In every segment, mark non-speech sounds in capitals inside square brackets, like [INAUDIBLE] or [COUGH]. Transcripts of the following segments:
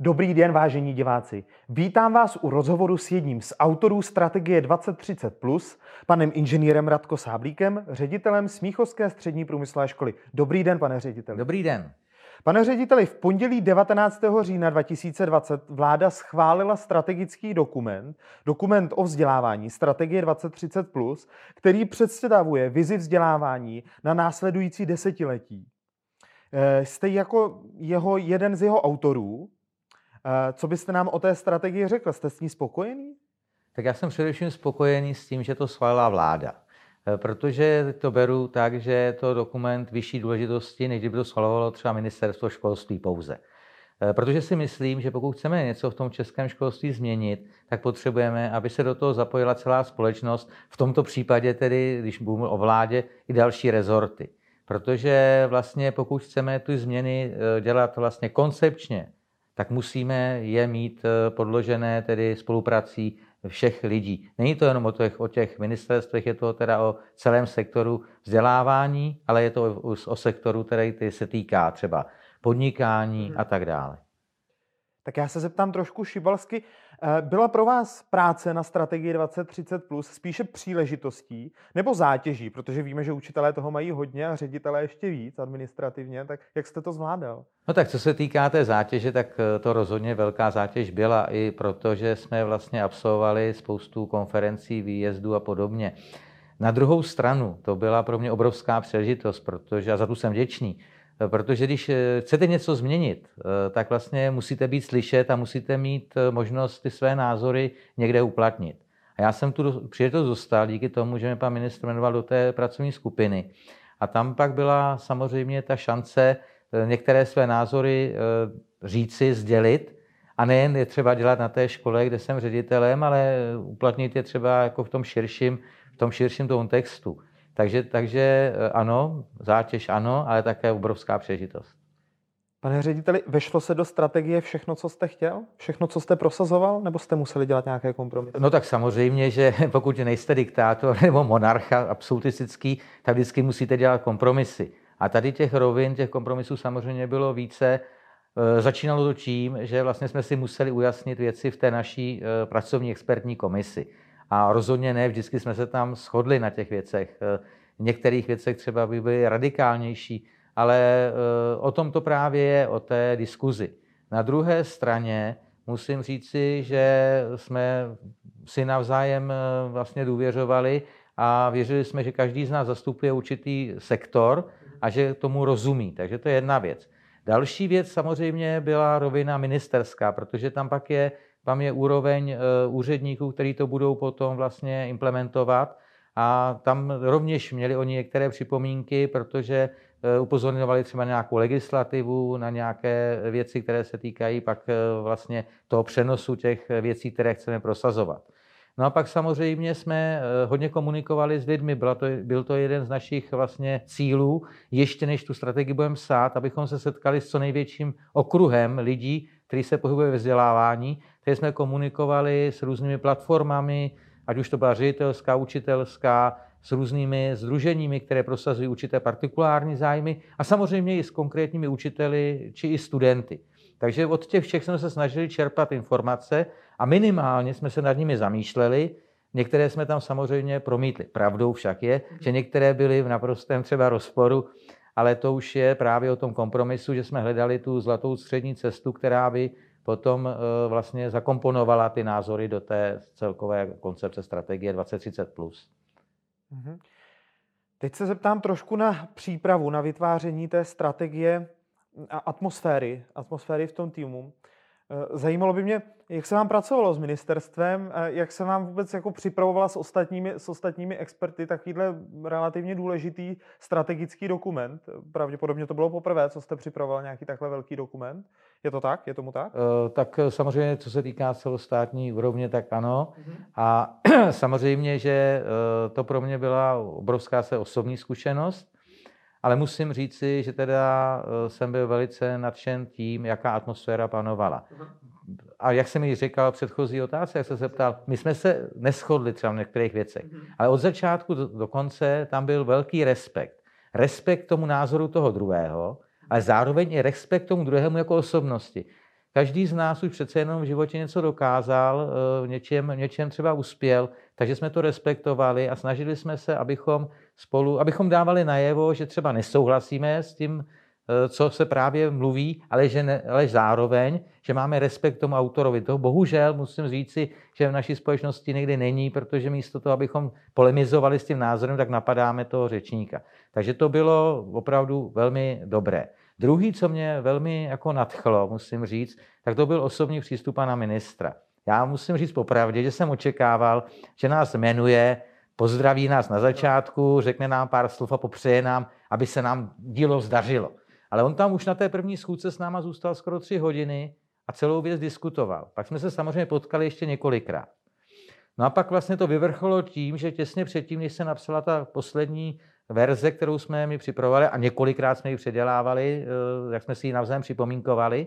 Dobrý den, vážení diváci. Vítám vás u rozhovoru s jedním z autorů strategie 2030+, panem inženýrem Radko Sáblíkem, ředitelem Smíchovské střední průmyslové školy. Dobrý den, pane řediteli. Dobrý den. Pane řediteli, v pondělí 19. října 2020 vláda schválila strategický dokument, dokument o vzdělávání, strategie 2030+, který představuje vizi vzdělávání na následující desetiletí. Eh, jste jako jeho, jeden z jeho autorů. Eh, co byste nám o té strategii řekl? Jste s ní spokojený? Tak já jsem především spokojený s tím, že to schválila vláda. Eh, protože to beru tak, že je to dokument vyšší důležitosti, než kdyby to schvalovalo třeba ministerstvo školství pouze. Eh, protože si myslím, že pokud chceme něco v tom českém školství změnit, tak potřebujeme, aby se do toho zapojila celá společnost, v tomto případě tedy, když mluvím o vládě, i další rezorty. Protože vlastně pokud chceme ty změny dělat vlastně koncepčně, tak musíme je mít eh, podložené tedy spoluprací všech lidí. Není to jenom o těch, o těch ministerstvech, je to teda o celém sektoru vzdělávání, ale je to o, o sektoru, který se týká třeba podnikání hmm. a tak dále. Tak já se zeptám trošku šibalsky. Eh, byla pro vás práce na strategii 2030 plus spíše příležitostí nebo zátěží? Protože víme, že učitelé toho mají hodně a ředitelé ještě víc administrativně. Tak jak jste to zvládal? No tak co se týká té zátěže, tak eh, to rozhodně velká zátěž byla i proto, že jsme vlastně absolvovali spoustu konferencí, výjezdů a podobně. Na druhou stranu to byla pro mě obrovská příležitost, protože a za tu jsem vděčný, Protože když eh, chcete něco změnit, eh, tak vlastně musíte být slyšet a musíte mít eh, možnost ty své názory někde uplatnit. A já jsem tu příležitost dostal díky tomu, že mě pan ministr jmenoval do té pracovní skupiny. A tam pak byla samozřejmě ta šance některé své názory říci, sdělit. A nejen je třeba dělat na té škole, kde jsem ředitelem, ale uplatnit je třeba jako v tom širším, v tom širším kontextu. Takže, takže eh, ano, zátěž ano, ale také obrovská příležitost. Pane řediteli, vešlo se do strategie všechno, co jste chtěl? Všechno, co jste prosazoval? Nebo jste museli dělat nějaké kompromisy? No tak samozřejmě, že [LAUGHS] pokud nejste diktátor [LAUGHS] nebo monarcha absolutistický, tak vždycky musíte dělat kompromisy. A tady těch rovin, těch kompromisů samozřejmě bylo více. Eh, začínalo to tím, že vlastně jsme si museli ujasnit věci v té naší eh, pracovní expertní komisi. A rozhodně ne, vždycky jsme se tam shodli na těch věcech. V některých věcech třeba by byly radikálnější, ale eh, o tom to právě je, o té diskuzi. Na druhé straně musím říci, že jsme si navzájem eh, vlastně důvěřovali a věřili jsme, že každý z nás zastupuje určitý sektor a že tomu rozumí. Takže to je jedna věc. Další věc samozřejmě byla rovina ministerská, protože tam pak je tam je úroveň eh, úředníků, kteří to budou potom vlastně implementovat. A tam rovněž měli oni některé připomínky, protože eh, upozorňovali třeba na nějakou legislativu, na nějaké věci, které se týkají pak eh, vlastně toho přenosu těch věcí, které chceme prosazovat. No a pak samozřejmě jsme hodně komunikovali s lidmi, Byla to, byl to jeden z našich vlastně cílů, ještě než tu strategii budeme sát, abychom se setkali s co největším okruhem lidí, který se pohybuje ve vzdělávání, které jsme komunikovali s různými platformami, ať už to byla ředitelská, učitelská, s různými združeními, které prosazují určité partikulární zájmy a samozřejmě i s konkrétními učiteli či i studenty. Takže od těch všech jsme se snažili čerpat informace a minimálně jsme se nad nimi zamýšleli. Některé jsme tam samozřejmě promítli. Pravdou však je, že některé byly v naprostém třeba rozporu, ale to už je právě o tom kompromisu, že jsme hledali tu zlatou střední cestu, která by potom eh, vlastně zakomponovala ty názory do té celkové koncepce strategie 2030+. Mm-hmm. Teď se zeptám trošku na přípravu, na vytváření té strategie a atmosféry, atmosféry v tom týmu. Eh, zajímalo by mě, jak se vám pracovalo s ministerstvem, jak se vám vůbec jako připravovala s ostatními, s ostatními experty takovýhle relativně důležitý strategický dokument. Pravděpodobně to bylo poprvé, co jste připravoval nějaký takhle velký dokument. Je to tak? Je tomu tak? Uh, tak samozřejmě, co se týká celostátní úrovně, tak ano. Uh-huh. A [CLEARS THROAT] samozřejmě, že to pro mě byla obrovská se osobní zkušenost, ale musím říci, že teda uh, jsem byl velice nadšen tím, jaká atmosféra panovala. Uh-huh. A jak jsem mi říkal v předchozí otázce, jak se zeptal, my jsme se neschodli třeba v některých věcech, uh-huh. ale od začátku do, konce tam byl velký respekt. Respekt tomu názoru toho druhého, ale zároveň i respekt tomu druhému jako osobnosti. každý z nás už přece jenom v životě něco dokázal, v něčem, něčem třeba uspěl, takže jsme to respektovali a snažili jsme se, abychom spolu, abychom dávali najevo, že třeba nesouhlasíme s tím, Eh, co se právě mluví, ale, že ne, ale zároveň, že máme respekt tomu autorovi. To bohužel musím říci, že v naší společnosti někdy není, protože místo toho, abychom polemizovali s tím názorem, tak napadáme toho řečníka. Takže to bylo opravdu velmi dobré. Druhý, co mě velmi jako nadchlo, musím říct, tak to byl osobní přístup pana ministra. Já musím říct popravdě, že jsem očekával, že nás jmenuje, pozdraví nás na začátku, řekne nám pár slov a popřeje nám, aby se nám dílo zdařilo. Ale on tam už na té první schůdce s náma zůstal skoro tři hodiny a celou věc diskutoval. Pak jsme se samozřejmě potkali ještě několikrát. No a pak vlastně to vyvrcholo tím, že těsně předtím, než se napsala ta poslední verze, kterou jsme mi připravovali a několikrát jsme ji předělávali, eh, jak jsme si ji navzájem připomínkovali,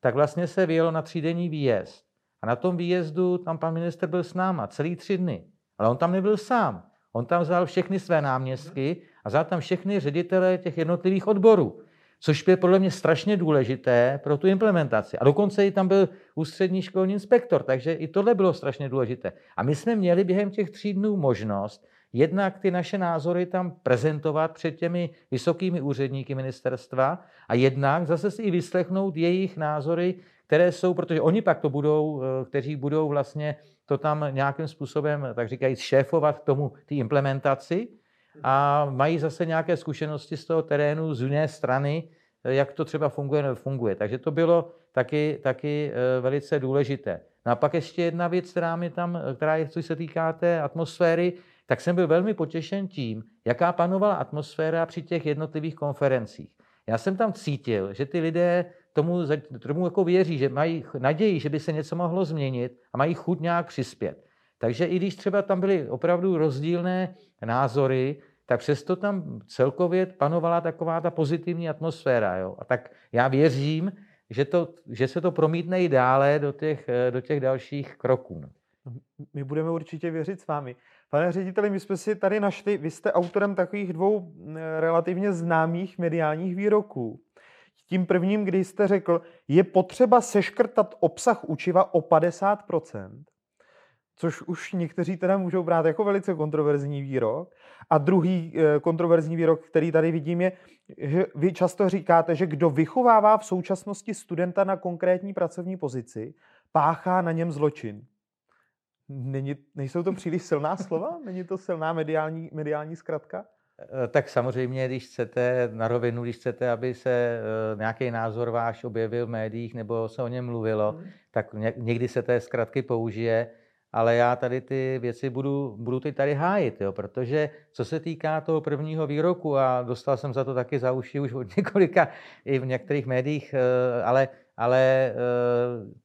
tak vlastně se vyjelo na třídenní výjezd. A na tom výjezdu tam pan minister byl s náma celý tři dny. Ale on tam nebyl sám. On tam vzal všechny své náměstky a vzal tam všechny ředitele těch jednotlivých odborů což je podle mě strašně důležité pro tu implementaci. A dokonce i tam byl ústřední školní inspektor, takže i tohle bylo strašně důležité. A my jsme měli během těch tří dnů možnost jednak ty naše názory tam prezentovat před těmi vysokými úředníky ministerstva a jednak zase si i vyslechnout jejich názory, které jsou, protože oni pak to budou, eh, kteří budou vlastně to tam nějakým způsobem, tak říkají, šéfovat tomu ty implementaci, a mají zase nějaké zkušenosti z toho terénu z jiné strany, jak to třeba funguje nebo funguje. Takže to bylo taky, taky eh, velice důležité. No a pak ještě jedna věc, která, mi tam, která je, co se týká té atmosféry, tak jsem byl velmi potěšen tím, jaká panovala atmosféra při těch jednotlivých konferencích. Já jsem tam cítil, že ty lidé tomu, tomu jako věří, že mají naději, že by se něco mohlo změnit a mají chuť nějak přispět. Takže i když třeba tam byly opravdu rozdílné názory, tak přesto tam celkově panovala taková ta pozitivní atmosféra. Jo? A tak já věřím, že, to, že se to promítne i dále do těch, do těch dalších kroků. No. My budeme určitě věřit s vámi. Pane řediteli, my jsme si tady našli, vy jste autorem takových dvou relativně známých mediálních výroků. Tím prvním, kdy jste řekl, je potřeba seškrtat obsah učiva o 50%, což už někteří teda můžou brát jako velice kontroverzní výrok. A druhý eh, kontroverzní výrok, který tady vidím, je, že vy často říkáte, že kdo vychovává v současnosti studenta na konkrétní pracovní pozici, páchá na něm zločin. Není, nejsou to příliš silná slova? Není to silná mediální, mediální zkratka? Eh, tak samozřejmě, když chcete na rovinu, když chcete, aby se eh, nějaký názor váš objevil v médiích nebo se o něm mluvilo, hmm. tak někdy se té zkratky použije ale já tady ty věci budu, budu teď tady hájit, jo, protože co se týká toho prvního výroku, a dostal jsem za to taky za uši už od [LAUGHS] několika i v některých médiích, eh, ale, ale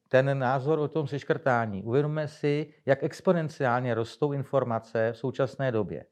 ten názor o tom seškrtání. Uvědomme si, jak exponenciálně rostou informace v současné době.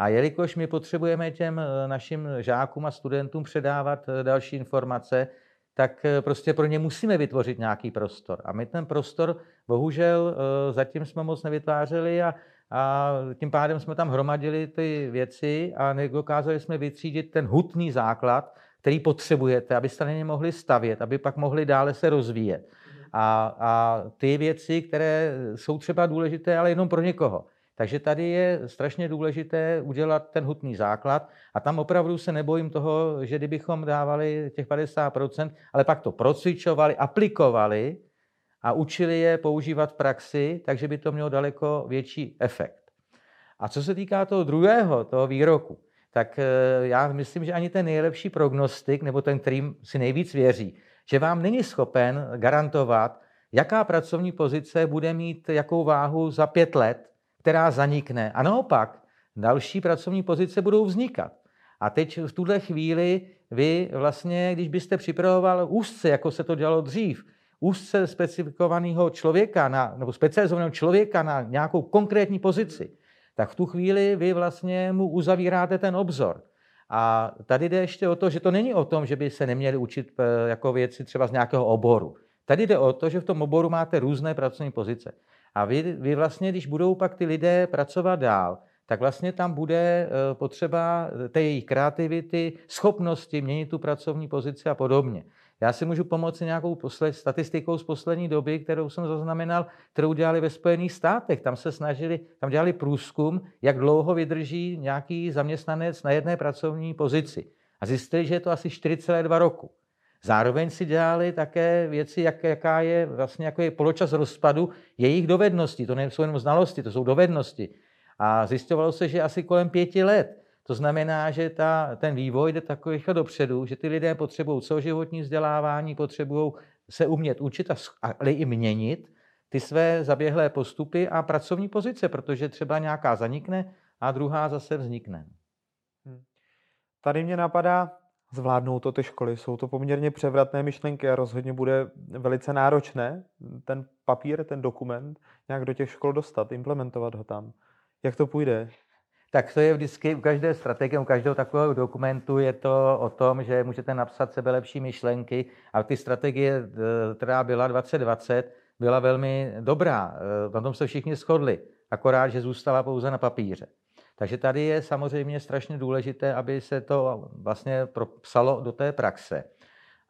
A jelikož my potřebujeme těm eh, našim žákům a studentům předávat další informace, tak eh, prostě pro ně musíme vytvořit nějaký prostor. A my ten prostor bohužel eh, zatím jsme moc nevytvářeli a, a tím pádem jsme tam hromadili ty věci a nedokázali jsme vytřídit ten hutný základ, který potřebujete, abyste na ně mohli stavět, aby pak mohli dále se rozvíjet. A, a ty věci, které jsou třeba důležité, ale jenom pro někoho. Takže tady je strašně důležité udělat ten hutný základ a tam opravdu se nebojím toho, že kdybychom dávali těch 50%, ale pak to procvičovali, aplikovali a učili je používat v praxi, takže by to mělo daleko větší efekt. A co se týká toho druhého, toho výroku, tak eh, já myslím, že ani ten nejlepší prognostik, nebo ten, kterým si nejvíc věří, že vám není schopen garantovat, jaká pracovní pozice bude mít jakou váhu za pět let, která zanikne. A naopak, další pracovní pozice budou vznikat. A teď v tuhle chvíli vy vlastně, když byste připravoval úzce, jako se to dělalo dřív, úzce specifikovaného člověka, na, nebo specializovaného člověka na nějakou konkrétní pozici, tak v tu chvíli vy vlastně mu uzavíráte ten obzor. A tady jde ještě o to, že to není o tom, že by se neměli učit eh, jako věci třeba z nějakého oboru. Tady jde o to, že v tom oboru máte různé pracovní pozice. A vy, vy vlastně, když budou pak ty lidé pracovat dál, tak vlastně tam bude eh, potřeba té jejich kreativity, schopnosti měnit tu pracovní pozici a podobně. Já si můžu pomoci nějakou posled, statistikou z poslední doby, kterou jsem zaznamenal, kterou dělali ve Spojených státech. Tam se snažili, tam dělali průzkum, jak dlouho vydrží nějaký zaměstnanec na jedné pracovní pozici. A zjistili, že je to asi 4,2 roku. Zároveň si dělali také věci, jak, jaká je vlastně jako je poločas rozpadu jejich dovedností. To nejsou jenom znalosti, to jsou dovednosti. A zjistovalo se, že asi kolem pěti let. To znamená, že ta, ten vývoj jde takový rychle dopředu, že ty lidé potřebují celoživotní vzdělávání, potřebují se umět učit, ale i měnit ty své zaběhlé postupy a pracovní pozice, protože třeba nějaká zanikne a druhá zase vznikne. Hmm. Tady mě napadá, zvládnou to ty školy. Jsou to poměrně převratné myšlenky a rozhodně bude velice náročné ten papír, ten dokument nějak do těch škol dostat, implementovat ho tam. Jak to půjde? Tak to je vždycky u každé strategie, u každého takového dokumentu je to o tom, že můžete napsat sebe lepší myšlenky a ty strategie, která byla 2020, byla velmi dobrá. E, na tom se všichni shodli, akorát, že zůstala pouze na papíře. Takže tady je samozřejmě strašně důležité, aby se to vlastně propsalo do té praxe.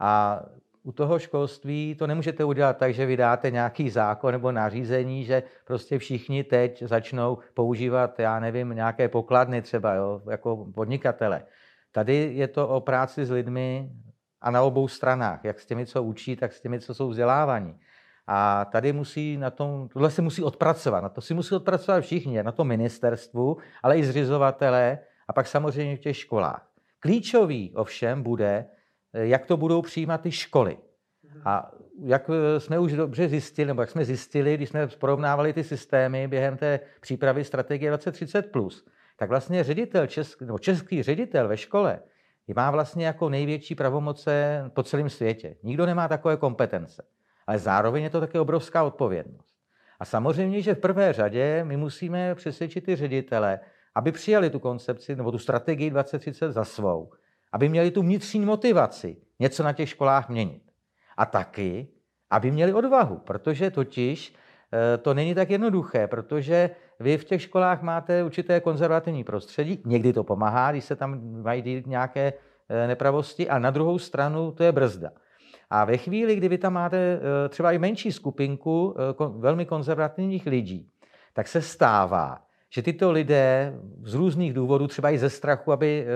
A u toho školství to nemůžete udělat tak, že vydáte nějaký zákon nebo nařízení, že prostě všichni teď začnou používat, já nevím, nějaké pokladny třeba, jo, jako podnikatele. Tady je to o práci s lidmi a na obou stranách, jak s těmi, co učí, tak s těmi, co jsou vzdělávaní. A tady musí na tom, tohle se musí odpracovat. Na to si musí odpracovat všichni, na tom ministerstvu, ale i zřizovatelé a pak samozřejmě v těch školách. Klíčový ovšem bude, jak to budou přijímat ty školy. A jak jsme už dobře zjistili, nebo jak jsme zjistili, když jsme porovnávali ty systémy během té přípravy strategie 2030+, tak vlastně ředitel, česk, nebo český ředitel ve škole má vlastně jako největší pravomoce po celém světě. Nikdo nemá takové kompetence ale zároveň je to také obrovská odpovědnost. A samozřejmě, že v prvé řadě my musíme přesvědčit ty ředitele, aby přijali tu koncepci nebo tu strategii 2030 za svou, aby měli tu vnitřní motivaci něco na těch školách měnit. A taky, aby měli odvahu, protože totiž eh, to není tak jednoduché, protože vy v těch školách máte určité konzervativní prostředí, někdy to pomáhá, když se tam mají nějaké eh, nepravosti, a na druhou stranu to je brzda. A ve chvíli, kdy vy tam máte eh, třeba i menší skupinku eh, velmi konzervativních lidí, tak se stává, že tyto lidé z různých důvodů, třeba i ze strachu, aby eh,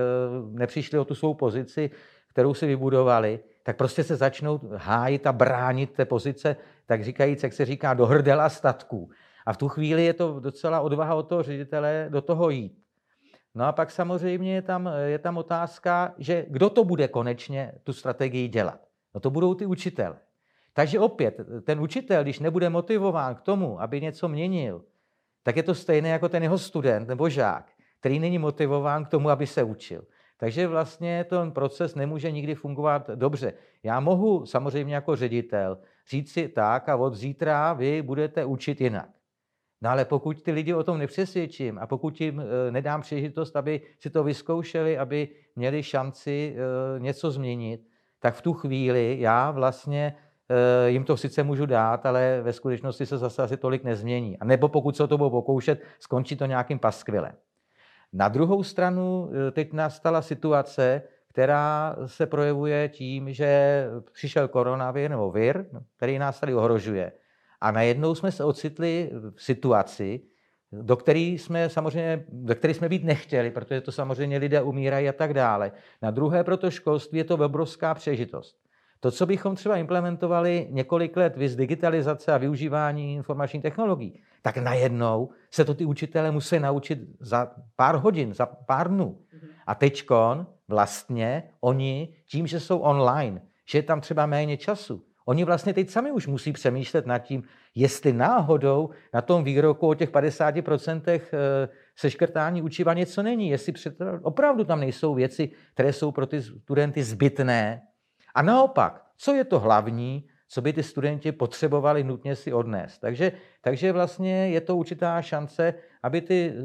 nepřišli o tu svou pozici, kterou si vybudovali, tak prostě se začnou hájit a bránit té pozice, tak říkajíc, jak se říká, do hrdela statků. A v tu chvíli je to docela odvaha od toho ředitele do toho jít. No a pak samozřejmě je tam, je tam otázka, že kdo to bude konečně tu strategii dělat. No to budou ty učitele. Takže opět, ten učitel, když nebude motivován k tomu, aby něco měnil, tak je to stejné jako ten jeho student nebo žák, který není motivován k tomu, aby se učil. Takže vlastně ten proces nemůže nikdy fungovat dobře. Já mohu samozřejmě jako ředitel říct si tak a od zítra vy budete učit jinak. No ale pokud ty lidi o tom nepřesvědčím a pokud jim eh, nedám příležitost, aby si to vyzkoušeli, aby měli šanci eh, něco změnit, tak v tu chvíli já vlastně eh, jim to sice můžu dát, ale ve skutečnosti se zase asi tolik nezmění. A nebo pokud se o to budou pokoušet, skončí to nějakým paskvilem. Na druhou stranu eh, teď nastala situace, která se projevuje tím, že přišel koronavir nebo vir, který nás tady ohrožuje. A najednou jsme se ocitli v situaci, do který jsme samozřejmě, do který jsme být nechtěli, protože to samozřejmě lidé umírají a tak dále. Na druhé proto školství je to obrovská přežitost. To, co bychom třeba implementovali několik let vys digitalizace a využívání informačních technologií, tak najednou se to ty učitelé musí naučit za pár hodin, za pár dnů. A teďkon vlastně oni tím, že jsou online, že je tam třeba méně času, Oni vlastně teď sami už musí přemýšlet nad tím, jestli náhodou na tom výroku o těch 50% eh, seškrtání učiva něco není, jestli před, opravdu tam nejsou věci, které jsou pro ty studenty zbytné. A naopak, co je to hlavní, co by ty studenti potřebovali nutně si odnést. Takže, takže vlastně je to určitá šance, aby ty uh,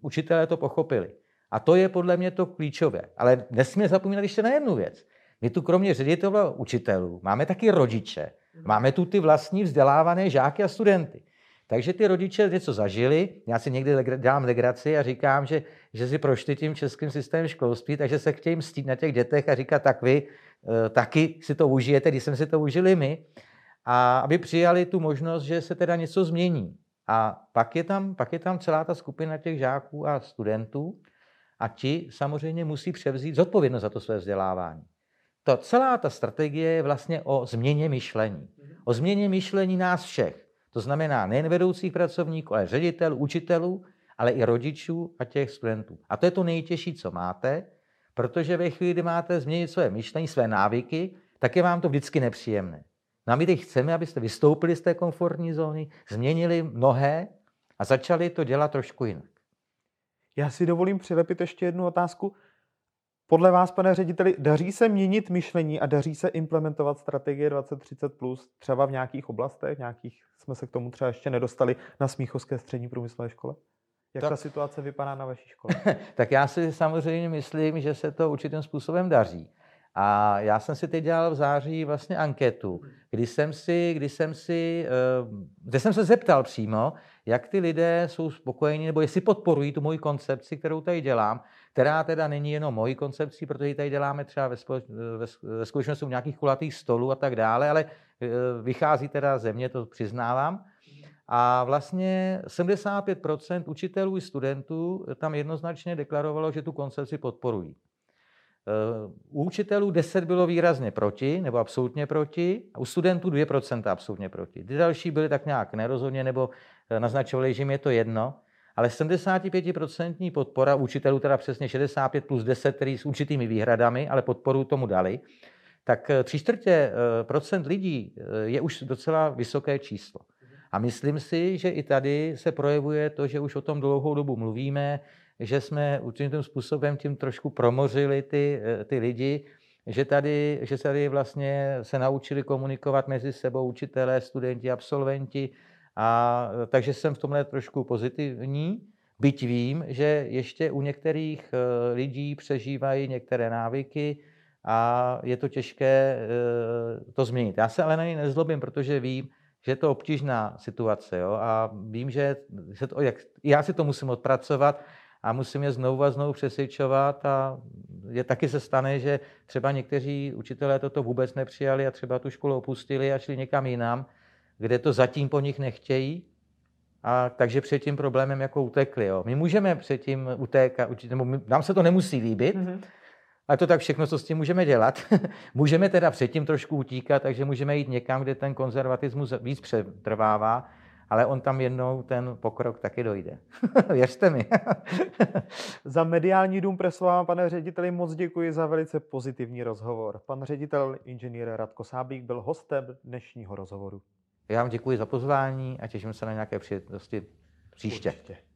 učitelé to pochopili. A to je podle mě to klíčové. Ale nesmíme zapomínat ještě na jednu věc. My tu kromě ředitelů a učitelů máme taky rodiče. Máme tu ty vlastní vzdělávané žáky a studenty. Takže ty rodiče něco zažili, já si někdy dělám legraci a říkám, že, že si prošli tím českým systémem školství, takže se chtějí mstít na těch dětech a říkat, tak vy taky si to užijete, když jsme si to užili my, a aby přijali tu možnost, že se teda něco změní. A pak je tam, pak je tam celá ta skupina těch žáků a studentů a ti samozřejmě musí převzít zodpovědnost za to své vzdělávání. To, celá ta strategie je vlastně o změně myšlení. O změně myšlení nás všech. To znamená nejen vedoucích pracovníků, ale ředitelů, učitelů, ale i rodičů a těch studentů. A to je to nejtěžší, co máte, protože ve chvíli, kdy máte změnit své myšlení, své návyky, tak je vám to vždycky nepříjemné. No a my teď chceme, abyste vystoupili z té komfortní zóny, změnili mnohé a začali to dělat trošku jinak. Já si dovolím přilepit ještě jednu otázku. Podle vás, pane řediteli, daří se měnit myšlení a daří se implementovat strategie 2030 plus třeba v nějakých oblastech, nějakých jsme se k tomu třeba ještě nedostali na Smíchovské střední průmyslové škole? Jak tak, ta situace vypadá na vaší škole? [LAUGHS] tak já si samozřejmě myslím, že se to určitým způsobem daří. A já jsem si teď dělal v září vlastně anketu, kdy jsem si, kdy jsem si, eh, kde jsem se zeptal přímo, jak ty lidé jsou spokojení, nebo jestli podporují tu moji koncepci, kterou tady dělám, která teda není jenom mojí koncepcí, protože ji tady děláme třeba ve, společ, ve, ve skutečnosti u nějakých kulatých stolů a tak dále, ale eh, vychází teda ze mě, to přiznávám. A vlastně 75% učitelů i studentů tam jednoznačně deklarovalo, že tu koncepci podporují. Eh, u učitelů 10 bylo výrazně proti, nebo absolutně proti, a u studentů 2% absolutně proti. Ty další byly tak nějak nerozhodně, nebo eh, naznačovali, že jim je to jedno, ale 75% podpora učitelů, teda přesně 65 plus 10, který s určitými výhradami, ale podporu tomu dali, tak eh, tři čtvrtě procent lidí je už docela vysoké číslo. A myslím si, že i tady se projevuje to, že už o tom dlouhou dobu mluvíme, že jsme určitým způsobem tím trošku promořili ty, eh, ty lidi, že tady, že tady vlastně se naučili komunikovat mezi sebou učitelé, studenti, absolventi. A takže jsem v tomhle trošku pozitivní, byť vím, že ještě u některých eh, lidí přežívají některé návyky a je to těžké eh, to změnit. Já se ale na něj nezlobím, protože vím, že je to obtížná situace jo? a vím, že se to, jak, já si to musím odpracovat a musím je znovu a znovu přesvědčovat a je taky se stane, že třeba někteří učitelé toto vůbec nepřijali a třeba tu školu opustili a šli někam jinam, kde to zatím po nich nechtějí, a takže před tím problémem jako utekli. Jo. My můžeme před tím utékat, nebo nám se to nemusí líbit, mm-hmm. ale to tak všechno, co s tím můžeme dělat. [LAUGHS] můžeme teda předtím trošku utíkat, takže můžeme jít někam, kde ten konzervatismus víc přetrvává ale on tam jednou ten pokrok taky dojde. [LAUGHS] Věřte mi. [LAUGHS] za mediální dům Presová, pane řediteli, moc děkuji za velice pozitivní rozhovor. Pan ředitel inženýr Radko Sábík byl hostem dnešního rozhovoru. Já vám děkuji za pozvání a těším se na nějaké příležitosti příště. Určitě.